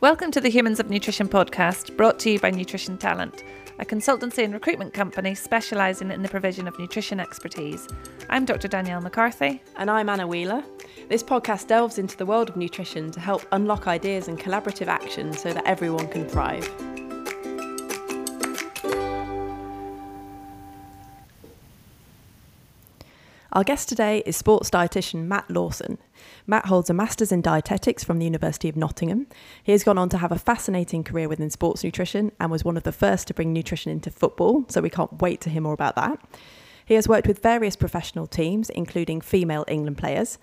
Welcome to the Humans of Nutrition podcast, brought to you by Nutrition Talent, a consultancy and recruitment company specialising in the provision of nutrition expertise. I'm Dr. Danielle McCarthy. And I'm Anna Wheeler. This podcast delves into the world of nutrition to help unlock ideas and collaborative action so that everyone can thrive. Our guest today is sports dietitian Matt Lawson. Matt holds a Master's in Dietetics from the University of Nottingham. He has gone on to have a fascinating career within sports nutrition and was one of the first to bring nutrition into football, so we can't wait to hear more about that. He has worked with various professional teams, including female England players.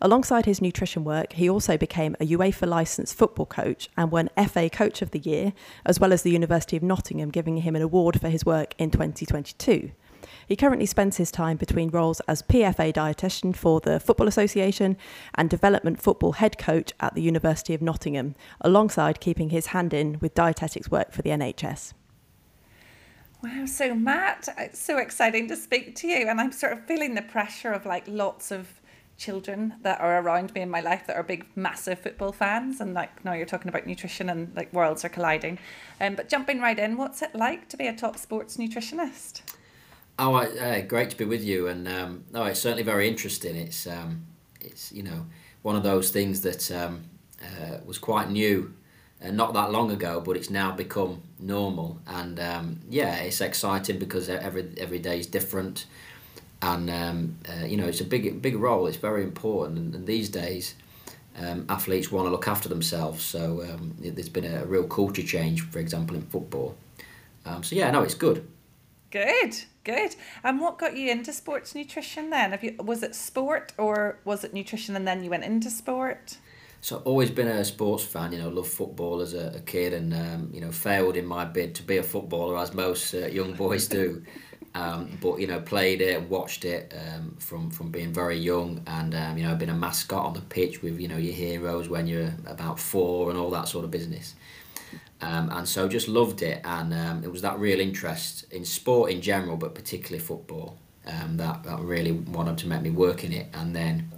Alongside his nutrition work, he also became a UEFA licensed football coach and won FA Coach of the Year, as well as the University of Nottingham giving him an award for his work in 2022. He currently spends his time between roles as PFA dietitian for the Football Association and development football head coach at the University of Nottingham, alongside keeping his hand in with dietetics work for the NHS. Wow, so Matt, it's so exciting to speak to you. And I'm sort of feeling the pressure of like lots of children that are around me in my life that are big, massive football fans. And like now you're talking about nutrition and like worlds are colliding. Um, but jumping right in, what's it like to be a top sports nutritionist? Oh, uh, great to be with you, and um, no, it's certainly very interesting. It's um, it's you know one of those things that um, uh, was quite new, uh, not that long ago, but it's now become normal, and um, yeah, it's exciting because every every day is different, and um, uh, you know it's a big big role. It's very important, and, and these days. Um, athletes want to look after themselves, so there's been a real culture change, for example, in football. So yeah, no, it's good. Good. Good. And what got you into sports nutrition then? Have you was it sport or was it nutrition and then you went into sport? So I've always been a sports fan. You know, loved football as a, a kid, and um, you know, failed in my bid to be a footballer as most uh, young boys do. Um, but you know, played it, watched it um, from from being very young, and um, you know, been a mascot on the pitch with you know your heroes when you're about four and all that sort of business. Um, and so just loved it, and um, it was that real interest in sport in general, but particularly football, um, that, that really wanted to make me work in it. And then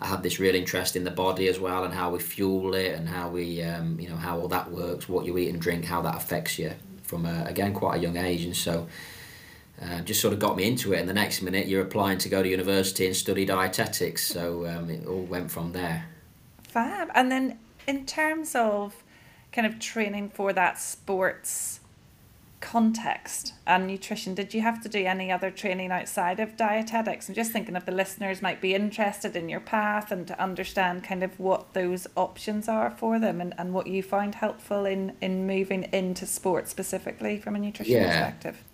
I had this real interest in the body as well, and how we fuel it, and how we, um, you know, how all that works, what you eat and drink, how that affects you from a, again quite a young age, and so. Uh, just sort of got me into it, and the next minute you're applying to go to university and study dietetics, so um, it all went from there. Fab. And then, in terms of kind of training for that sports context and nutrition did you have to do any other training outside of dietetics i'm just thinking if the listeners might be interested in your path and to understand kind of what those options are for them and, and what you find helpful in in moving into sport specifically from a nutrition yeah. perspective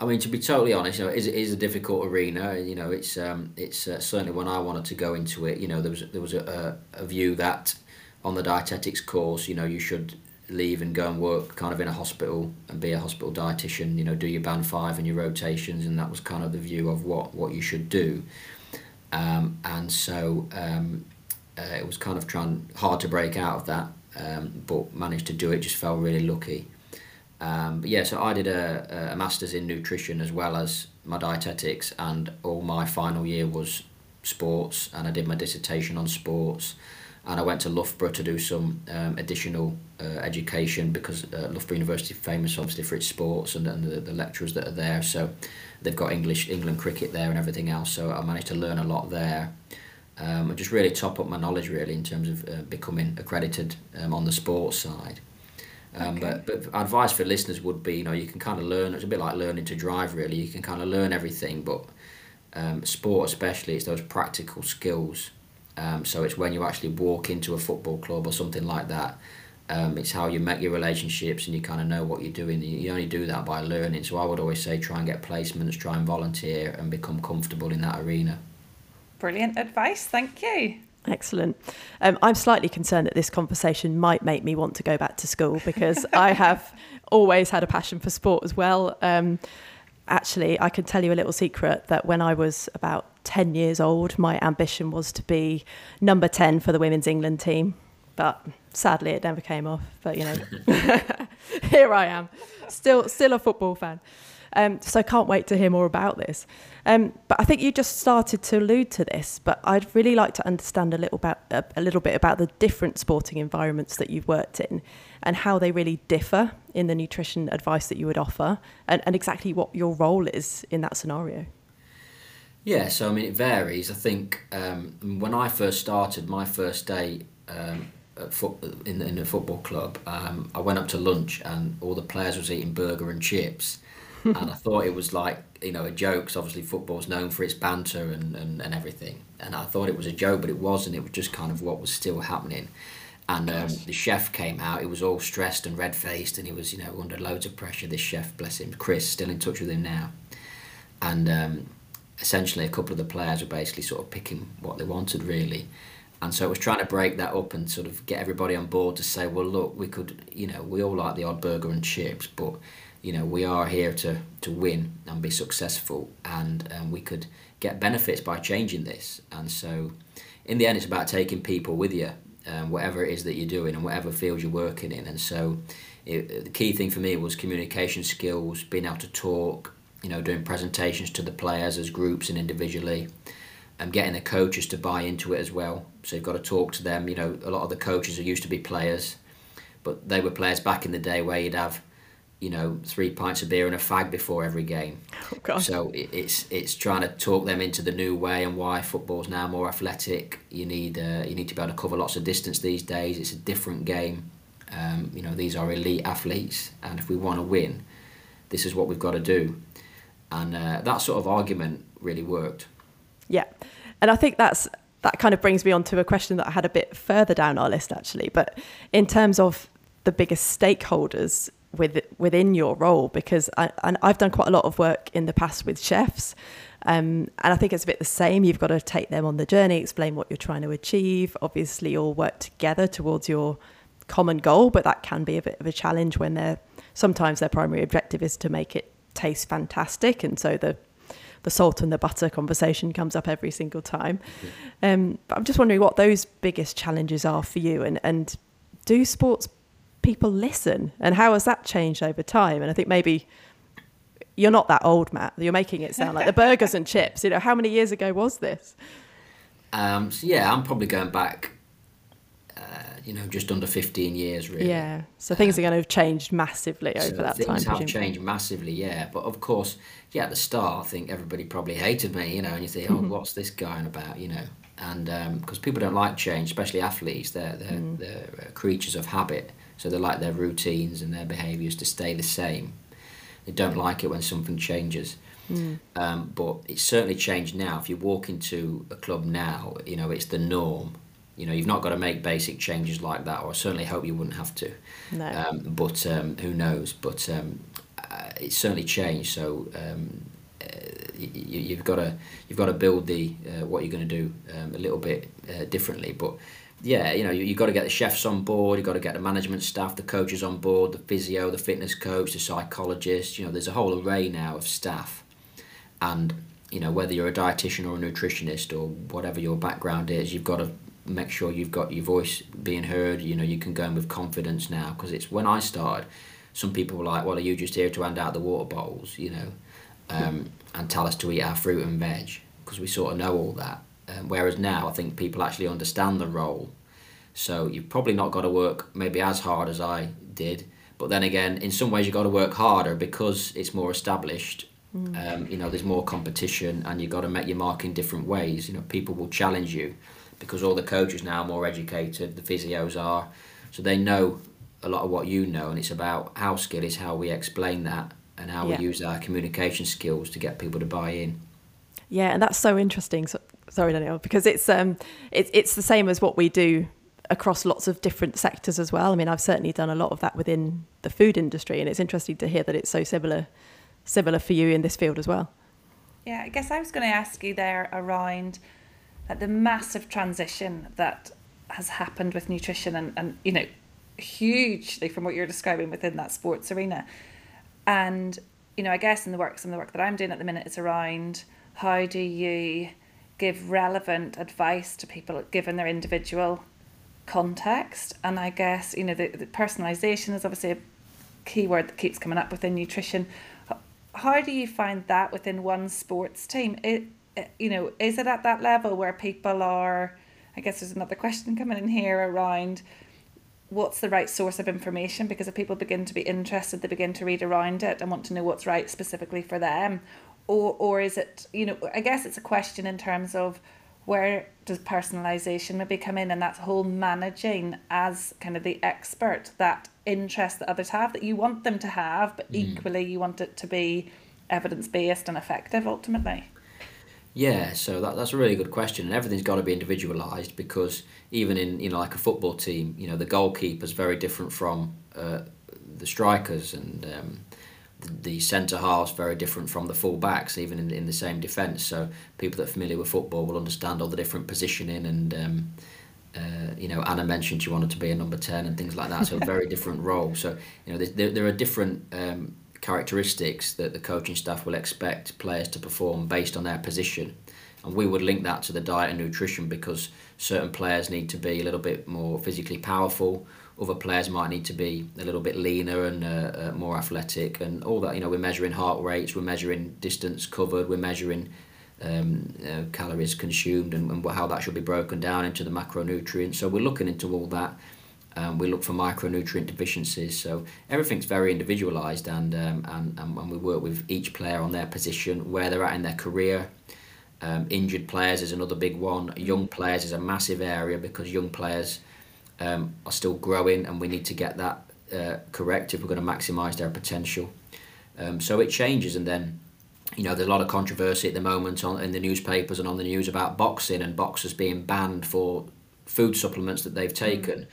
I mean, to be totally honest, you know, it is, it is a difficult arena. You know, it's um, it's uh, certainly when I wanted to go into it. You know, there was there was a, a view that on the dietetics course, you know, you should leave and go and work kind of in a hospital and be a hospital dietitian, you know, do your band five and your rotations, and that was kind of the view of what, what you should do. Um, and so um, uh, it was kind of trying hard to break out of that, um, but managed to do it, just felt really lucky. Um, but yeah, so I did a, a master's in nutrition as well as my dietetics, and all my final year was sports, and I did my dissertation on sports and I went to Loughborough to do some um, additional uh, education because uh, Loughborough University is famous obviously for its sports and, and the, the lecturers that are there. So they've got English England cricket there and everything else. So I managed to learn a lot there. Um, and just really top up my knowledge really in terms of uh, becoming accredited um, on the sports side. Um, okay. but, but advice for listeners would be you know you can kind of learn it's a bit like learning to drive really. You can kind of learn everything but um, sport especially it's those practical skills um, so it's when you actually walk into a football club or something like that. Um, it's how you make your relationships and you kind of know what you're doing. You only do that by learning. So I would always say try and get placements, try and volunteer, and become comfortable in that arena. Brilliant advice. Thank you. Excellent. Um, I'm slightly concerned that this conversation might make me want to go back to school because I have always had a passion for sport as well. Um, actually, I can tell you a little secret that when I was about 10 years old, my ambition was to be number 10 for the women's England team. But sadly, it never came off. But, you know, here I am, still, still a football fan. Um, so I can't wait to hear more about this. Um, but I think you just started to allude to this, but I'd really like to understand a little about a, a little bit about the different sporting environments that you've worked in and how they really differ in the nutrition advice that you would offer and, and exactly what your role is in that scenario. Yeah, so I mean, it varies. I think um, when I first started, my first day um, foot, in, in a football club, um, I went up to lunch and all the players was eating burger and chips. and I thought it was like, you know, a joke, because obviously football's known for its banter and, and, and everything. And I thought it was a joke, but it wasn't. It was just kind of what was still happening. And um, the chef came out, he was all stressed and red faced, and he was, you know, under loads of pressure. This chef, bless him, Chris, still in touch with him now. And um, essentially, a couple of the players were basically sort of picking what they wanted, really and so it was trying to break that up and sort of get everybody on board to say, well, look, we could, you know, we all like the odd burger and chips, but you know, we are here to to win and be successful, and um, we could get benefits by changing this. And so, in the end, it's about taking people with you, um, whatever it is that you're doing and whatever field you're working in. And so, it, the key thing for me was communication skills, being able to talk, you know, doing presentations to the players as groups and individually and getting the coaches to buy into it as well. So you've got to talk to them. You know, a lot of the coaches are used to be players, but they were players back in the day where you'd have, you know, three pints of beer and a fag before every game. Oh, so it's it's trying to talk them into the new way and why football's now more athletic. You need uh, you need to be able to cover lots of distance these days. It's a different game. Um, you know, these are elite athletes, and if we want to win, this is what we've got to do. And uh, that sort of argument really worked. Yeah. And I think that's that kind of brings me on to a question that I had a bit further down our list actually. But in terms of the biggest stakeholders with, within your role, because I, and I've done quite a lot of work in the past with chefs. Um, and I think it's a bit the same. You've got to take them on the journey, explain what you're trying to achieve. Obviously, all work together towards your common goal, but that can be a bit of a challenge when they're sometimes their primary objective is to make it taste fantastic, and so the the salt and the butter conversation comes up every single time. Um, but I'm just wondering what those biggest challenges are for you, and and do sports people listen, and how has that changed over time? And I think maybe you're not that old, Matt. You're making it sound like the burgers and chips. You know, how many years ago was this? Um, so yeah, I'm probably going back you know, just under 15 years, really. Yeah. So things are going to have changed massively over so that things time. Things have changed massively, yeah. But of course, yeah, at the start, I think everybody probably hated me, you know, and you think, oh, mm-hmm. what's this guy about, you know? And because um, people don't like change, especially athletes, they're, they're, mm. they're uh, creatures of habit. So they like their routines and their behaviours to stay the same. They don't like it when something changes. Mm. Um, but it's certainly changed now. If you walk into a club now, you know, it's the norm you know, you've not got to make basic changes like that, or I certainly hope you wouldn't have to. No. Um, but um, who knows? But um, uh, it's certainly changed. So um, uh, you, have got to you've got to build the uh, what you're going to do um, a little bit uh, differently. But yeah, you know, you, you've got to get the chefs on board. You've got to get the management staff, the coaches on board, the physio, the fitness coach, the psychologist. You know, there's a whole array now of staff, and you know whether you're a dietitian or a nutritionist or whatever your background is, you've got to make sure you've got your voice being heard. You know, you can go in with confidence now because it's when I started. Some people were like, "Well, are you just here to hand out the water bottles?" You know, um, and tell us to eat our fruit and veg because we sort of know all that. Um, whereas now, I think people actually understand the role. So you've probably not got to work maybe as hard as I did, but then again, in some ways, you've got to work harder because it's more established. Mm. Um, you know, there's more competition, and you've got to make your mark in different ways. You know, people will challenge you because all the coaches now are more educated, the physios are, so they know a lot of what you know, and it's about how skill is how we explain that and how yeah. we use our communication skills to get people to buy in. Yeah, and that's so interesting. So, sorry, Danielle, because it's um, it's it's the same as what we do across lots of different sectors as well. I mean, I've certainly done a lot of that within the food industry, and it's interesting to hear that it's so similar similar for you in this field as well. Yeah, I guess I was going to ask you there around like the massive transition that has happened with nutrition and, and you know hugely from what you're describing within that sports arena. And you know i guess in the work some of the work that i'm doing at the minute is around how do you give relevant advice to people given their individual context? And i guess you know the, the personalization is obviously a key word that keeps coming up within nutrition. How do you find that within one sports team? It, you know, is it at that level where people are? I guess there's another question coming in here around what's the right source of information because if people begin to be interested they begin to read around it and want to know what's right specifically for them or or is it you know i guess it's a question in terms of where does personalization maybe come in and that whole managing as kind of the expert that interest that others have that you want them to have but mm. equally you want it to be evidence based and effective ultimately yeah, so that, that's a really good question, and everything's got to be individualised because even in you know like a football team, you know the goalkeeper's very different from uh, the strikers, and um, the, the centre halves very different from the full backs, even in in the same defence. So people that are familiar with football will understand all the different positioning and. Um, uh, you know, Anna mentioned she wanted to be a number ten and things like that. So a very different role. So you know, there, there are different um, characteristics that the coaching staff will expect players to perform based on their position. And we would link that to the diet and nutrition because certain players need to be a little bit more physically powerful. Other players might need to be a little bit leaner and uh, uh, more athletic, and all that. You know, we're measuring heart rates, we're measuring distance covered, we're measuring um, uh, calories consumed, and, and how that should be broken down into the macronutrients. So we're looking into all that um, we look for micronutrient deficiencies. So everything's very individualised, and, um, and, and we work with each player on their position, where they're at in their career. Um, injured players is another big one. Young players is a massive area because young players um, are still growing, and we need to get that uh, correct if we're going to maximise their potential. Um, so it changes, and then you know there's a lot of controversy at the moment on in the newspapers and on the news about boxing and boxers being banned for food supplements that they've taken. Mm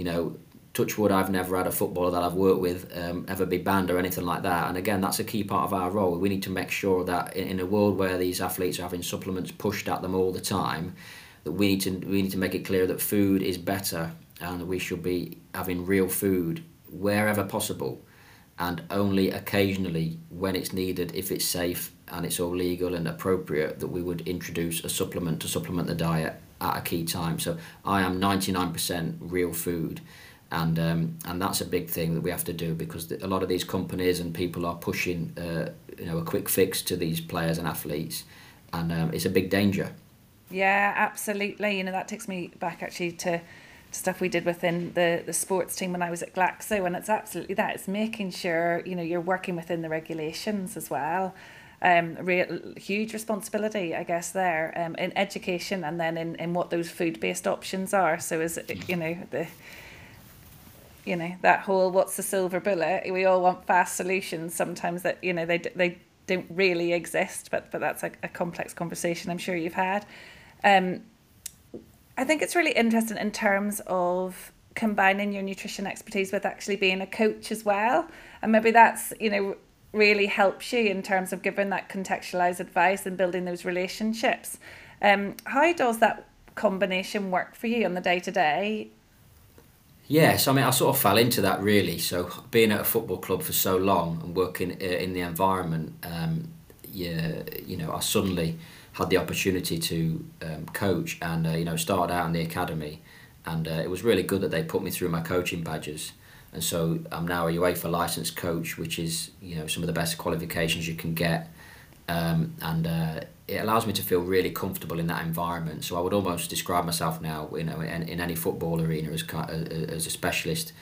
you know, touch wood, I've never had a footballer that I've worked with um, ever be banned or anything like that. And again, that's a key part of our role. We need to make sure that in, in a world where these athletes are having supplements pushed at them all the time, that we need to we need to make it clear that food is better and we should be having real food wherever possible and only occasionally when it's needed if it's safe and it's all legal and appropriate that we would introduce a supplement to supplement the diet at a key time. So I am 99% real food. And, um, and that's a big thing that we have to do because a lot of these companies and people are pushing uh, you know a quick fix to these players and athletes, and um, it's a big danger. Yeah, absolutely. You know that takes me back actually to stuff we did within the the sports team when I was at Glaxo, and it's absolutely that. It's making sure you know you're working within the regulations as well um, real huge responsibility, I guess, there um, in education and then in, in what those food based options are. So, is you know the you know that whole what's the silver bullet? We all want fast solutions. Sometimes that you know they they don't really exist, but but that's a, a complex conversation. I'm sure you've had. Um, I think it's really interesting in terms of combining your nutrition expertise with actually being a coach as well, and maybe that's you know really helps you in terms of giving that contextualized advice and building those relationships. Um, how does that combination work for you on the day to day? Yes, I mean, I sort of fell into that really. So, being at a football club for so long and working uh, in the environment, um, yeah, you know, I suddenly had the opportunity to um, coach and, uh, you know, started out in the academy. And uh, it was really good that they put me through my coaching badges and so I'm now a UEFA licensed coach, which is you know some of the best qualifications you can get, um, and uh, it allows me to feel really comfortable in that environment. So I would almost describe myself now, you know, in, in any football arena as as a specialist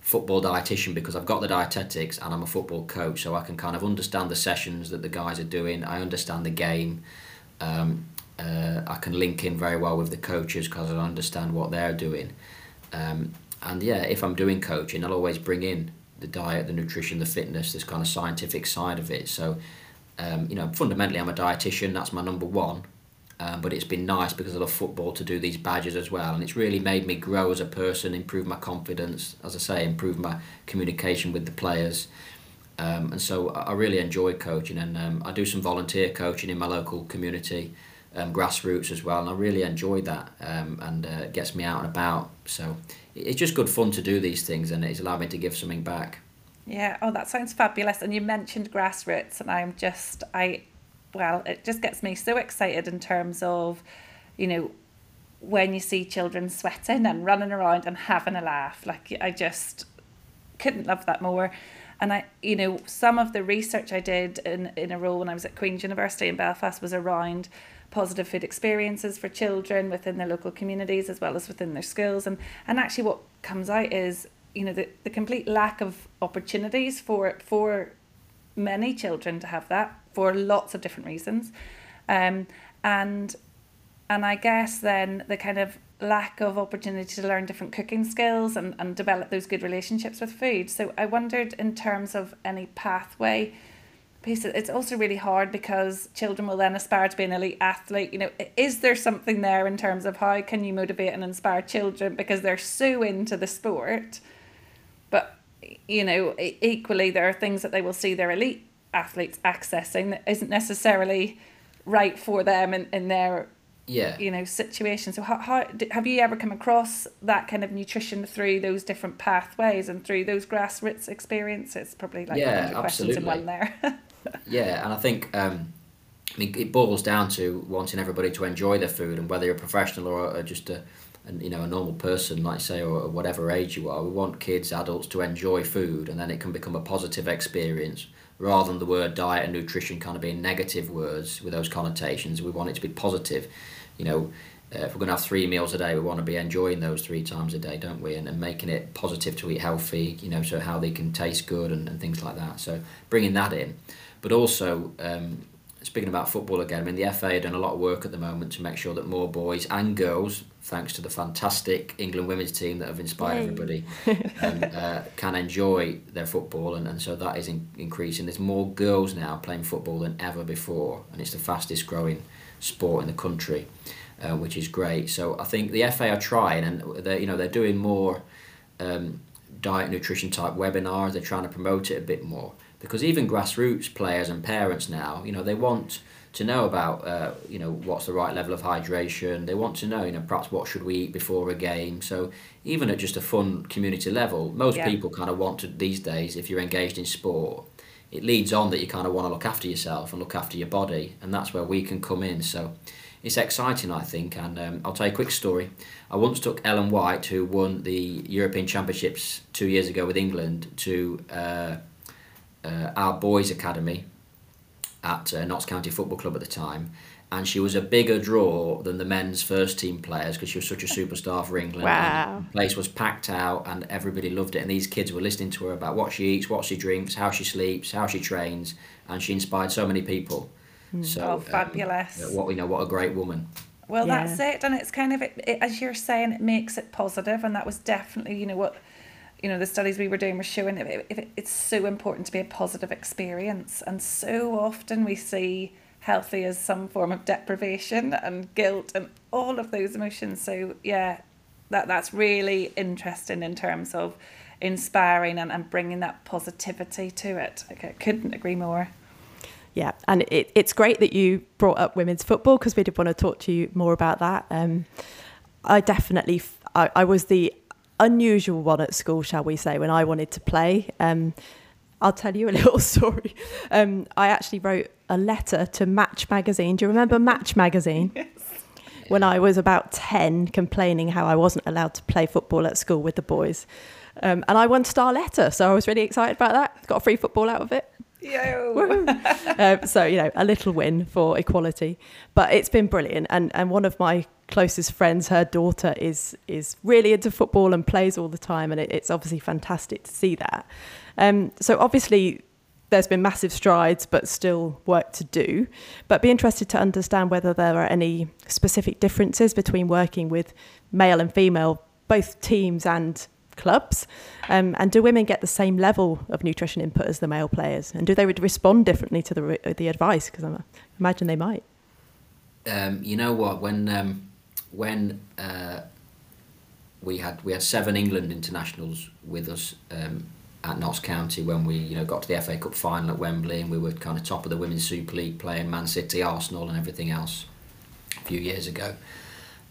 football dietitian because I've got the dietetics and I'm a football coach, so I can kind of understand the sessions that the guys are doing. I understand the game. Um, uh, I can link in very well with the coaches because I understand what they're doing. Um, and yeah, if I'm doing coaching, I'll always bring in the diet, the nutrition, the fitness, this kind of scientific side of it. So, um, you know, fundamentally, I'm a dietitian. That's my number one. Um, but it's been nice because I love football to do these badges as well, and it's really made me grow as a person, improve my confidence, as I say, improve my communication with the players. Um, and so I really enjoy coaching, and um, I do some volunteer coaching in my local community um, grassroots as well, and I really enjoy that, um, and uh, gets me out and about. So it's just good fun to do these things, and it's allowed me to give something back. Yeah. Oh, that sounds fabulous. And you mentioned grassroots, and I'm just I, well, it just gets me so excited in terms of, you know, when you see children sweating and running around and having a laugh. Like I just couldn't love that more. and I, you know, some of the research I did in, in a role when I was at Queen's University in Belfast was around positive food experiences for children within their local communities as well as within their schools. And, and actually what comes out is, you know, the, the complete lack of opportunities for for many children to have that for lots of different reasons. Um, and and I guess then the kind of lack of opportunity to learn different cooking skills and, and develop those good relationships with food. So I wondered in terms of any pathway piece, it's also really hard because children will then aspire to be an elite athlete. You know, is there something there in terms of how can you motivate and inspire children? Because they're so into the sport? But, you know, equally, there are things that they will see their elite athletes accessing that isn't necessarily right for them in, in their yeah. you know situation. So how, how have you ever come across that kind of nutrition through those different pathways and through those grassroots experiences? Probably like yeah, questions in one there yeah and i think um I mean, it boils down to wanting everybody to enjoy their food, and whether you're a professional or just a, a you know, a normal person, like say, or whatever age you are, we want kids, adults to enjoy food, and then it can become a positive experience rather than the word diet and nutrition kind of being negative words with those connotations. We want it to be positive you know, uh, if we're going to have three meals a day, we want to be enjoying those three times a day, don't we? And, and making it positive to eat healthy, you know, so how they can taste good and, and things like that. So bringing that in. But also, um, speaking about football again, I mean, the FA are done a lot of work at the moment to make sure that more boys and girls, thanks to the fantastic England women's team that have inspired Yay. everybody, um, uh, can enjoy their football. And, and so that is in, increasing. There's more girls now playing football than ever before, and it's the fastest growing sport in the country, uh, which is great. So I think the FA are trying, and they you know they're doing more um, diet nutrition type webinars. They're trying to promote it a bit more because even grassroots players and parents now, you know, they want to know about uh, you know what's the right level of hydration. They want to know you know perhaps what should we eat before a game. So even at just a fun community level, most yeah. people kind of want to these days if you're engaged in sport it leads on that you kind of want to look after yourself and look after your body, and that's where we can come in. So it's exciting, I think. And um, I'll tell you a quick story. I once took Ellen White, who won the European Championships two years ago with England, to uh, uh, our boys' academy at uh, Notts County Football Club at the time and she was a bigger draw than the men's first team players because she was such a superstar for England. Wow. the place was packed out and everybody loved it. And these kids were listening to her about what she eats, what she drinks, how she sleeps, how she trains, and she inspired so many people. Mm. So oh, um, fabulous! Um, what we you know, what a great woman. Well, yeah. that's it, and it's kind of it, it, as you're saying, it makes it positive, and that was definitely you know what you know the studies we were doing were showing it, it, it's so important to be a positive experience, and so often we see healthy as some form of deprivation and guilt and all of those emotions. So yeah, that that's really interesting in terms of inspiring and, and bringing that positivity to it. I couldn't agree more. Yeah, and it, it's great that you brought up women's football because we did want to talk to you more about that. Um, I definitely, I, I was the unusual one at school, shall we say, when I wanted to play. Um, I'll tell you a little story. Um, I actually wrote a letter to Match magazine. Do you remember Match magazine? Yes. When I was about 10, complaining how I wasn't allowed to play football at school with the boys. Um, and I won Star Letter, so I was really excited about that. Got a free football out of it. uh, so, you know, a little win for equality. But it's been brilliant. And, and one of my closest friends, her daughter, is, is really into football and plays all the time. And it, it's obviously fantastic to see that. Um, so obviously, there's been massive strides, but still work to do. But be interested to understand whether there are any specific differences between working with male and female, both teams and clubs. Um, and do women get the same level of nutrition input as the male players? And do they respond differently to the the advice? Because I imagine they might. Um, you know what? When um, when uh, we had we had seven England internationals with us um, at Notts County when we you know got to the FA Cup final at Wembley and we were kind of top of the Women's Super League playing Man City, Arsenal and everything else a few years ago.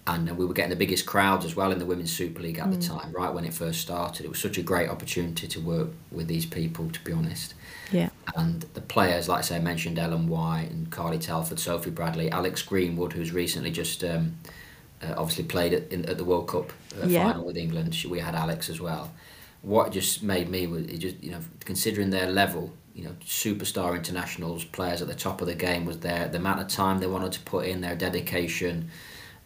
And we were getting the biggest crowds as well in the Women's Super League at mm. the time, right when it first started. It was such a great opportunity to work with these people, to be honest. Yeah. And the players, like I say, I mentioned Ellen White and Carly Telford, Sophie Bradley, Alex Greenwood, who's recently just um, uh, obviously played at, in, at the World Cup uh, yeah. final with England. We had Alex as well what just made me was it just you know considering their level you know superstar internationals players at the top of the game was there the amount of time they wanted to put in their dedication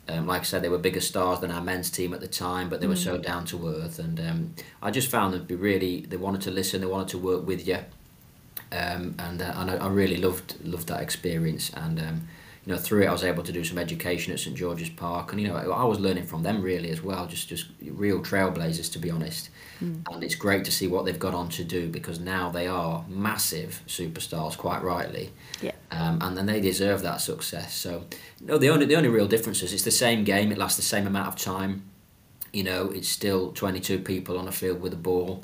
um, like I said, they were bigger stars than our men's team at the time, but they were so mm. down to earth. And um, I just found them to be really, they wanted to listen, they wanted to work with you. Um, and uh, and I, I, really loved loved that experience. And um, you know, through it, I was able to do some education at St George's Park, and you know, I was learning from them really as well. Just just real trailblazers, to be honest. Mm. And it's great to see what they've got on to do because now they are massive superstars, quite rightly. Yeah. Um, and then they deserve that success. So, no, the only the only real difference is it's the same game. It lasts the same amount of time. You know, it's still twenty two people on a field with a ball.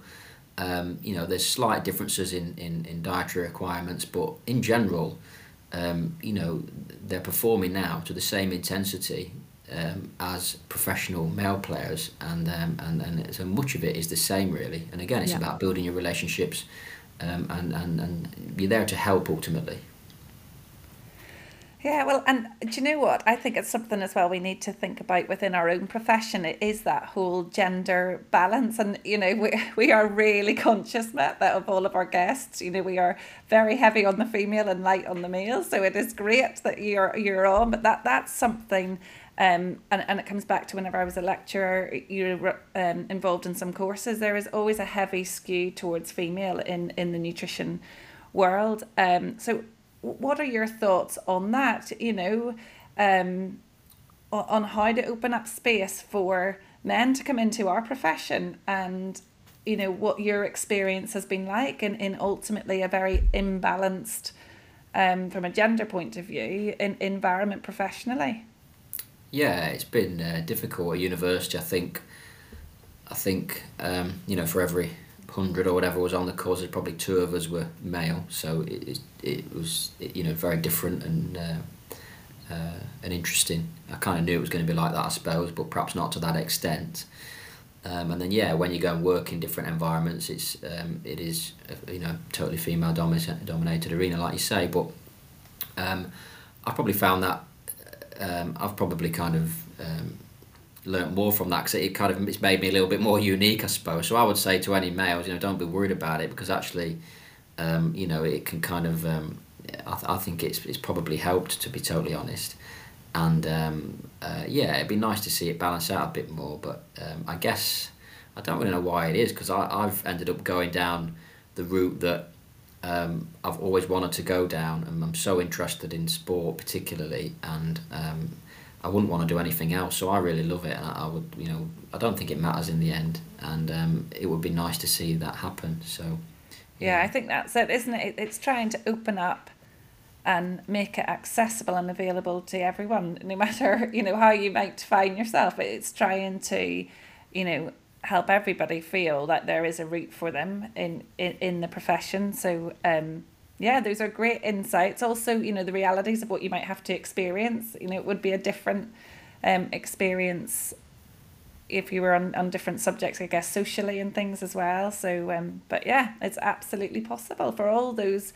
Um, you know, there's slight differences in, in, in dietary requirements, but in general, um, you know, they're performing now to the same intensity um, as professional male players, and um, and and so much of it is the same really. And again, it's yeah. about building your relationships, um, and and and you're there to help ultimately. Yeah, well, and do you know what? I think it's something as well we need to think about within our own profession. It is that whole gender balance, and you know we we are really conscious, Matt, that of all of our guests, you know we are very heavy on the female and light on the male. So it is great that you're you're on, but that that's something. Um, and, and it comes back to whenever I was a lecturer, you were um, involved in some courses, there is always a heavy skew towards female in, in the nutrition world. Um, so what are your thoughts on that? You know, um, on how to open up space for men to come into our profession and you know what your experience has been like in, in ultimately a very imbalanced um, from a gender point of view in environment professionally yeah it's been uh, difficult at university i think i think um, you know for every hundred or whatever was on the course, probably two of us were male, so it it, was you know very different and uh, uh, and interesting. I kind of knew it was going to be like that, I suppose, but perhaps not to that extent. Um, and then yeah, when you go and work in different environments, it's um, it is you know totally female dominated arena, like you say. But um, I probably found that um, I've probably kind of learnt more from that because it kind of it's made me a little bit more unique, I suppose. So I would say to any males, you know, don't be worried about it because actually, um, you know, it can kind of. Um, I, th- I think it's it's probably helped to be totally honest, and um, uh, yeah, it'd be nice to see it balance out a bit more. But um, I guess I don't really know why it is because I've ended up going down the route that um, I've always wanted to go down, and I'm so interested in sport particularly, and um, I wouldn't want to do anything else. So I really love it, and I, would, you know, I don't think it matters in the end, and um, it would be nice to see that happen. So. Yeah, I think that's it, isn't it? It's trying to open up and make it accessible and available to everyone, no matter you know how you might find yourself. It's trying to, you know, help everybody feel that there is a route for them in in, in the profession. So um, yeah, those are great insights. Also, you know, the realities of what you might have to experience. You know, it would be a different um, experience if you were on, on different subjects, I guess, socially and things as well. So, um, but yeah, it's absolutely possible for all those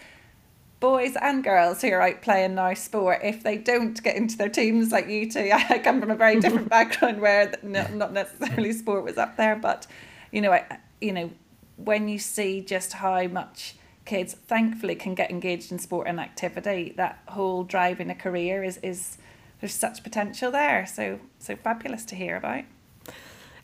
boys and girls who are out playing now sport if they don't get into their teams like you two. I come from a very different background where not, not necessarily sport was up there, but you know, I, you know, when you see just how much kids thankfully can get engaged in sport and activity. That whole driving a career is is there's such potential there. So so fabulous to hear about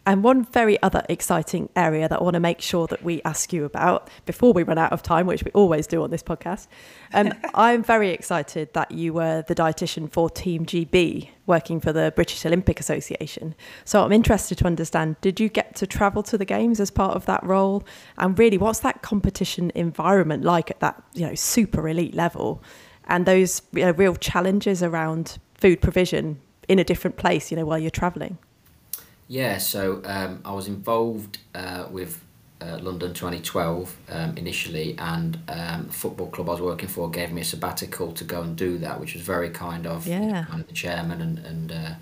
and one very other exciting area that I want to make sure that we ask you about before we run out of time, which we always do on this podcast. Um, I'm very excited that you were the dietitian for Team GB, working for the British Olympic Association. So I'm interested to understand did you get to travel to the Games as part of that role? And really, what's that competition environment like at that you know super elite level? And those you know, real challenges around food provision in a different place, you know, while you're traveling? Yeah, so um, I was involved uh, with uh, London 2012 um, initially, and um, the football club I was working for gave me a sabbatical to go and do that, which was very kind of, yeah. kind of the chairman and and uh,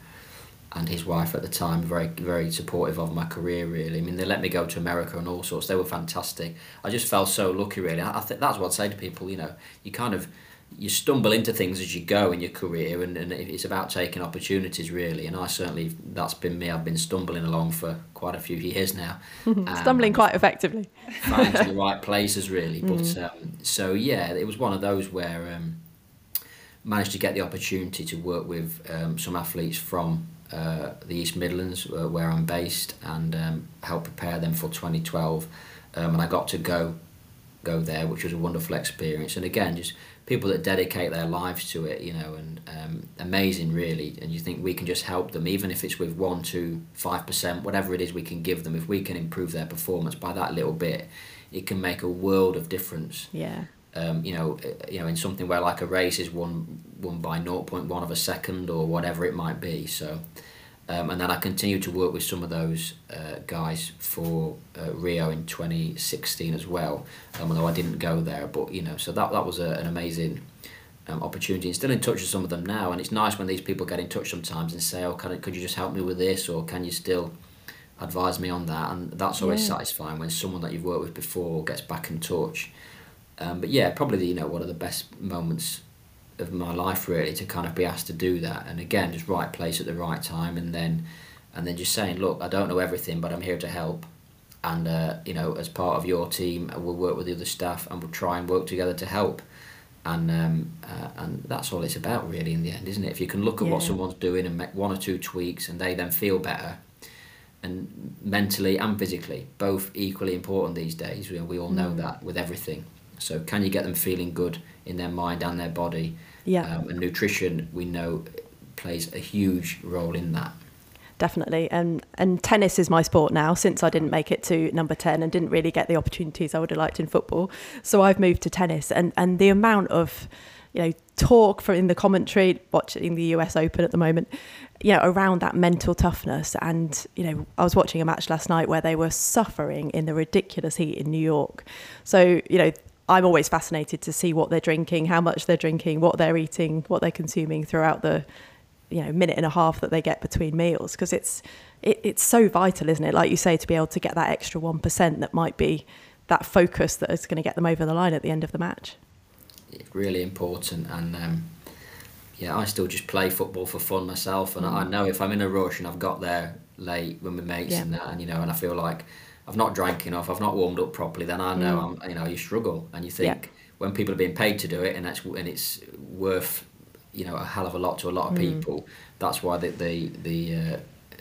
and his wife at the time, very very supportive of my career. Really, I mean, they let me go to America and all sorts. They were fantastic. I just felt so lucky, really. I, I think that's what I'd say to people. You know, you kind of you stumble into things as you go in your career, and, and it's about taking opportunities really. And I certainly that's been me. I've been stumbling along for quite a few years now, stumbling quite effectively, finding the right places really. But mm. um, so yeah, it was one of those where um, managed to get the opportunity to work with um, some athletes from uh, the East Midlands, uh, where I'm based, and um, help prepare them for 2012. Um, and I got to go go there, which was a wonderful experience. And again, just people that dedicate their lives to it, you know, and um, amazing really. And you think we can just help them, even if it's with one, two, five percent, whatever it is we can give them. If we can improve their performance by that little bit, it can make a world of difference. Yeah. Um, you know, uh, you know, in something where like a race is won won by 0.1 of a second or whatever it might be. So, um, and then I continued to work with some of those uh, guys for uh, Rio in 2016 as well, um, although I didn't go there. But, you know, so that, that was a, an amazing um, opportunity. And still in touch with some of them now. And it's nice when these people get in touch sometimes and say, oh, can I, could you just help me with this? Or can you still advise me on that? And that's always yeah. satisfying when someone that you've worked with before gets back in touch. Um, but yeah, probably, you know, one of the best moments of my life really to kind of be asked to do that. And again just right place at the right time. And then and then just saying look I don't know everything but I'm here to help. And uh, you know as part of your team we'll work with the other staff and we'll try and work together to help. And um, uh, and that's all it's about really in the end isn't it? If you can look at yeah. what someone's doing and make one or two tweaks and they then feel better and mentally and physically both equally important these days. We, we all know mm. that with everything so can you get them feeling good in their mind and their body? Yeah. Um, and nutrition, we know, plays a huge role in that. Definitely, and and tennis is my sport now. Since I didn't make it to number ten and didn't really get the opportunities I would have liked in football, so I've moved to tennis. And and the amount of you know talk from in the commentary watching the US Open at the moment you know around that mental toughness and you know I was watching a match last night where they were suffering in the ridiculous heat in New York so you know I'm always fascinated to see what they're drinking, how much they're drinking, what they're eating, what they're consuming throughout the you know minute and a half that they get between meals because it's it, it's so vital, isn't it? Like you say, to be able to get that extra one percent that might be that focus that is going to get them over the line at the end of the match. Really important, and um, yeah, I still just play football for fun myself, and mm. I know if I'm in a rush and I've got there late with my mates yeah. and that, and you know, and I feel like I've not drank enough, I've not warmed up properly, then I know mm. I'm, you know you struggle, and you think when people are being paid to do it, and that's and it's worth you know a hell of a lot to a lot of mm. people. That's why the the the, uh,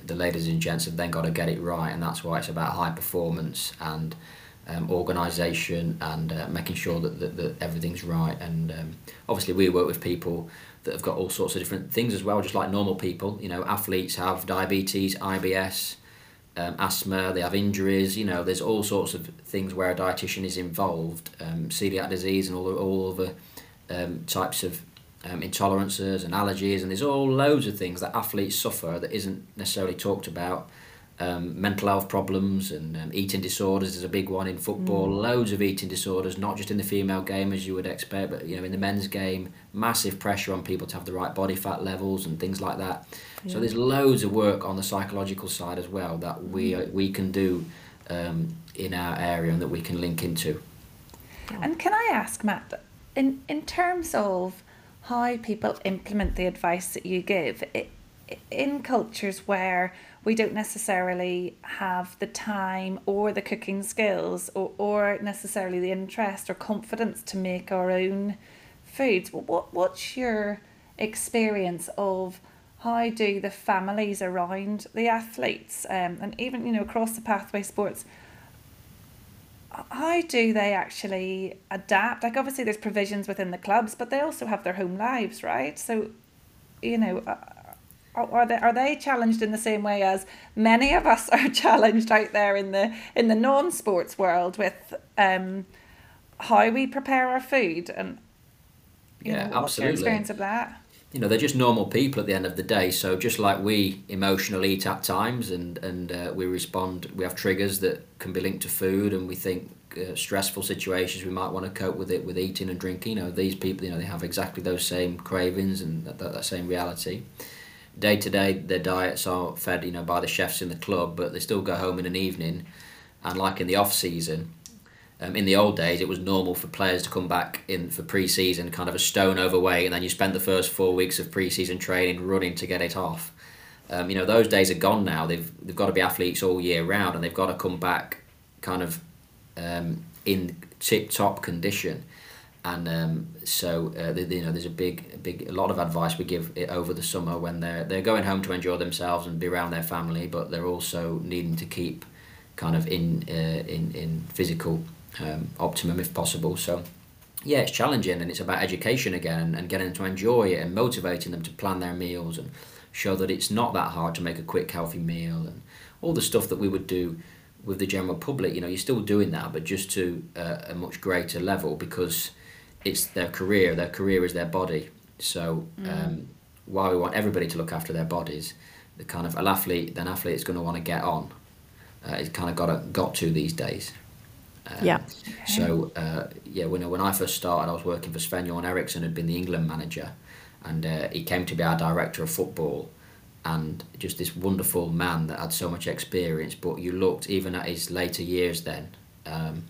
the ladies and gents have then got to get it right, and that's why it's about high performance and um, organisation and uh, making sure that, that, that everything's right. And um, obviously, we work with people that have got all sorts of different things as well, just like normal people. You know, athletes have diabetes, IBS um, asthma, they have injuries, you know, there's all sorts of things where a dietitian is involved, um, celiac disease and all, all other um, types of um, intolerances and allergies, and there's all loads of things that athletes suffer that isn't necessarily talked about. Um, mental health problems and um, eating disorders is a big one in football. Mm. Loads of eating disorders, not just in the female game as you would expect, but you know in the men's game, massive pressure on people to have the right body fat levels and things like that. So there's loads of work on the psychological side as well that we mm. we can do um, in our area and that we can link into. And can I ask, Matt, in in terms of how people implement the advice that you give, it, in cultures where we don't necessarily have the time or the cooking skills or, or necessarily the interest or confidence to make our own foods, what what's your experience of how do the families around the athletes um, and even you know across the pathway sports how do they actually adapt? Like obviously there's provisions within the clubs but they also have their home lives right? So you know uh, are they are they challenged in the same way as many of us are challenged out there in the in the non-sports world with um how we prepare our food and yeah know, absolutely. experience of that you know they're just normal people at the end of the day. So just like we emotionally eat at times and and uh, we respond we have triggers that can be linked to food and we think uh, stressful situations we might want to cope with it with eating and drinking. You know these people you know they have exactly those same cravings and that, that, that same reality. Day to day their diets are fed you know by the chefs in the club but they still go home in an evening. And like in the off season Um, in the old days, it was normal for players to come back in for pre-season kind of a stone overweight, and then you spent the first four weeks of pre-season training running to get it off. Um, you know, those days are gone now. They've they've got to be athletes all year round, and they've got to come back kind of um, in tip-top condition. And um, so, uh, you know, there's a big, big, a lot of advice we give it over the summer when they're they're going home to enjoy themselves and be around their family, but they're also needing to keep kind of in uh, in in physical um, optimum if possible. So yeah, it's challenging and it's about education again and getting them to enjoy it and motivating them to plan their meals and show that it's not that hard to make a quick healthy meal and all the stuff that we would do with the general public. You know, you're still doing that, but just to uh, a much greater level because it's their career. Their career is their body. So mm. um, while we want everybody to look after their bodies, the kind of an athlete, an athlete is going to want to get on. Uh, it's kind of got to, got to these days. Um, yeah. So uh, yeah, when when I first started, I was working for Sven Göran Eriksson, had been the England manager, and uh, he came to be our director of football, and just this wonderful man that had so much experience. But you looked even at his later years then, um,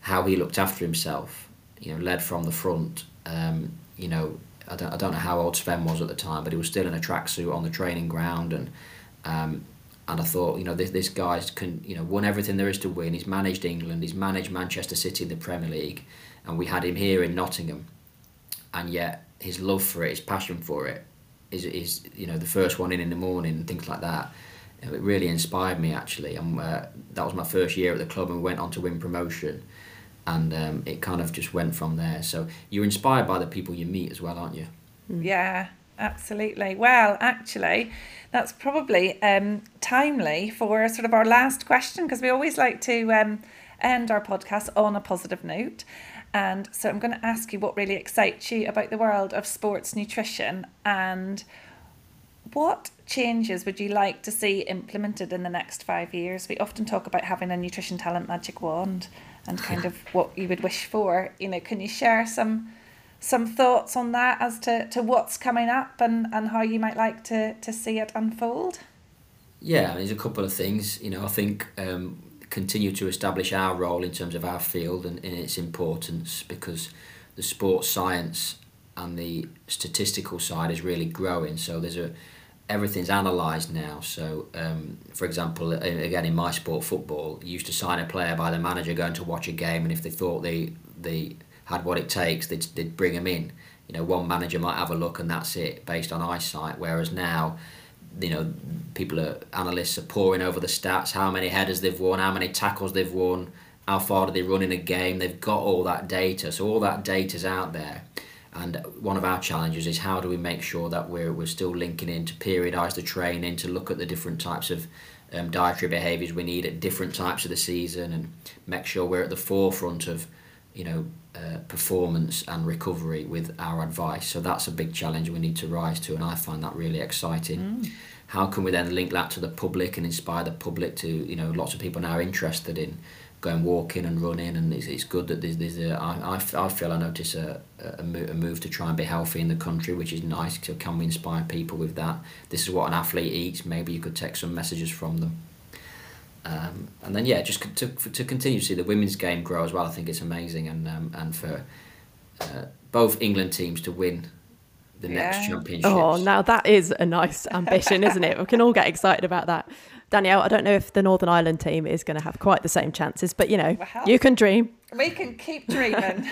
how he looked after himself. You know, led from the front. Um, you know, I don't, I don't know how old Sven was at the time, but he was still in a tracksuit on the training ground and. Um, and I thought, you know, this this guy's can you know won everything there is to win. He's managed England. He's managed Manchester City in the Premier League, and we had him here in Nottingham, and yet his love for it, his passion for it, is is you know the first one in in the morning and things like that. It really inspired me actually, and uh, that was my first year at the club, and we went on to win promotion, and um, it kind of just went from there. So you're inspired by the people you meet as well, aren't you? Yeah, absolutely. Well, actually, that's probably um, timely for sort of our last question because we always like to um, end our podcast on a positive note. And so I'm going to ask you what really excites you about the world of sports nutrition and what changes would you like to see implemented in the next five years? We often talk about having a nutrition talent magic wand and kind of what you would wish for. You know, can you share some some thoughts on that as to, to what's coming up and, and how you might like to, to see it unfold? Yeah, there's a couple of things. You know, I think um, continue to establish our role in terms of our field and, and its importance because the sports science and the statistical side is really growing. So there's a everything's analysed now. So, um, for example, again in my sport, football, you used to sign a player by the manager going to watch a game, and if they thought the they had what it takes, they'd, they'd bring him in. You know, one manager might have a look and that's it based on eyesight. Whereas now, you know, people are analysts are pouring over the stats, how many headers they've won, how many tackles they've won, how far do they run in a game. They've got all that data, so all that data's out there. And one of our challenges is how do we make sure that we're we're still linking in to periodise the training, to look at the different types of um, dietary behaviours we need at different types of the season, and make sure we're at the forefront of, you know, uh, performance and recovery with our advice. So that's a big challenge we need to rise to, and I find that really exciting. Mm. How can we then link that to the public and inspire the public to, you know, lots of people now are interested in going walking and running, and it's, it's good that there's, there's a, I, I, I feel I notice a, a, a move to try and be healthy in the country, which is nice. So can we inspire people with that? This is what an athlete eats. Maybe you could take some messages from them. Um, and then yeah, just to, to continue to see the women's game grow as well. I think it's amazing, and um, and for uh, both England teams to win the yeah. next championship. Oh, now that is a nice ambition, isn't it? We can all get excited about that. Danielle, I don't know if the Northern Ireland team is going to have quite the same chances, but you know, well, you can dream. We can keep dreaming.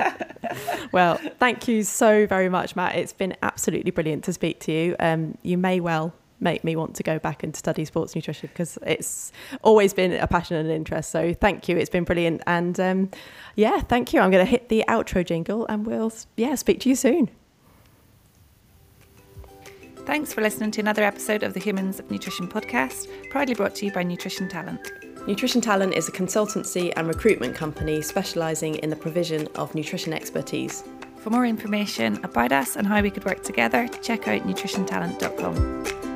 well, thank you so very much, Matt. It's been absolutely brilliant to speak to you. Um, you may well make me want to go back and study sports nutrition because it's always been a passion and an interest. So thank you. It's been brilliant. And um, yeah, thank you. I'm going to hit the outro jingle and we'll, yeah, speak to you soon. Thanks for listening to another episode of the Humans of Nutrition podcast, proudly brought to you by Nutrition Talent. Nutrition Talent is a consultancy and recruitment company specialising in the provision of nutrition expertise. For more information about us and how we could work together, check out nutritiontalent.com.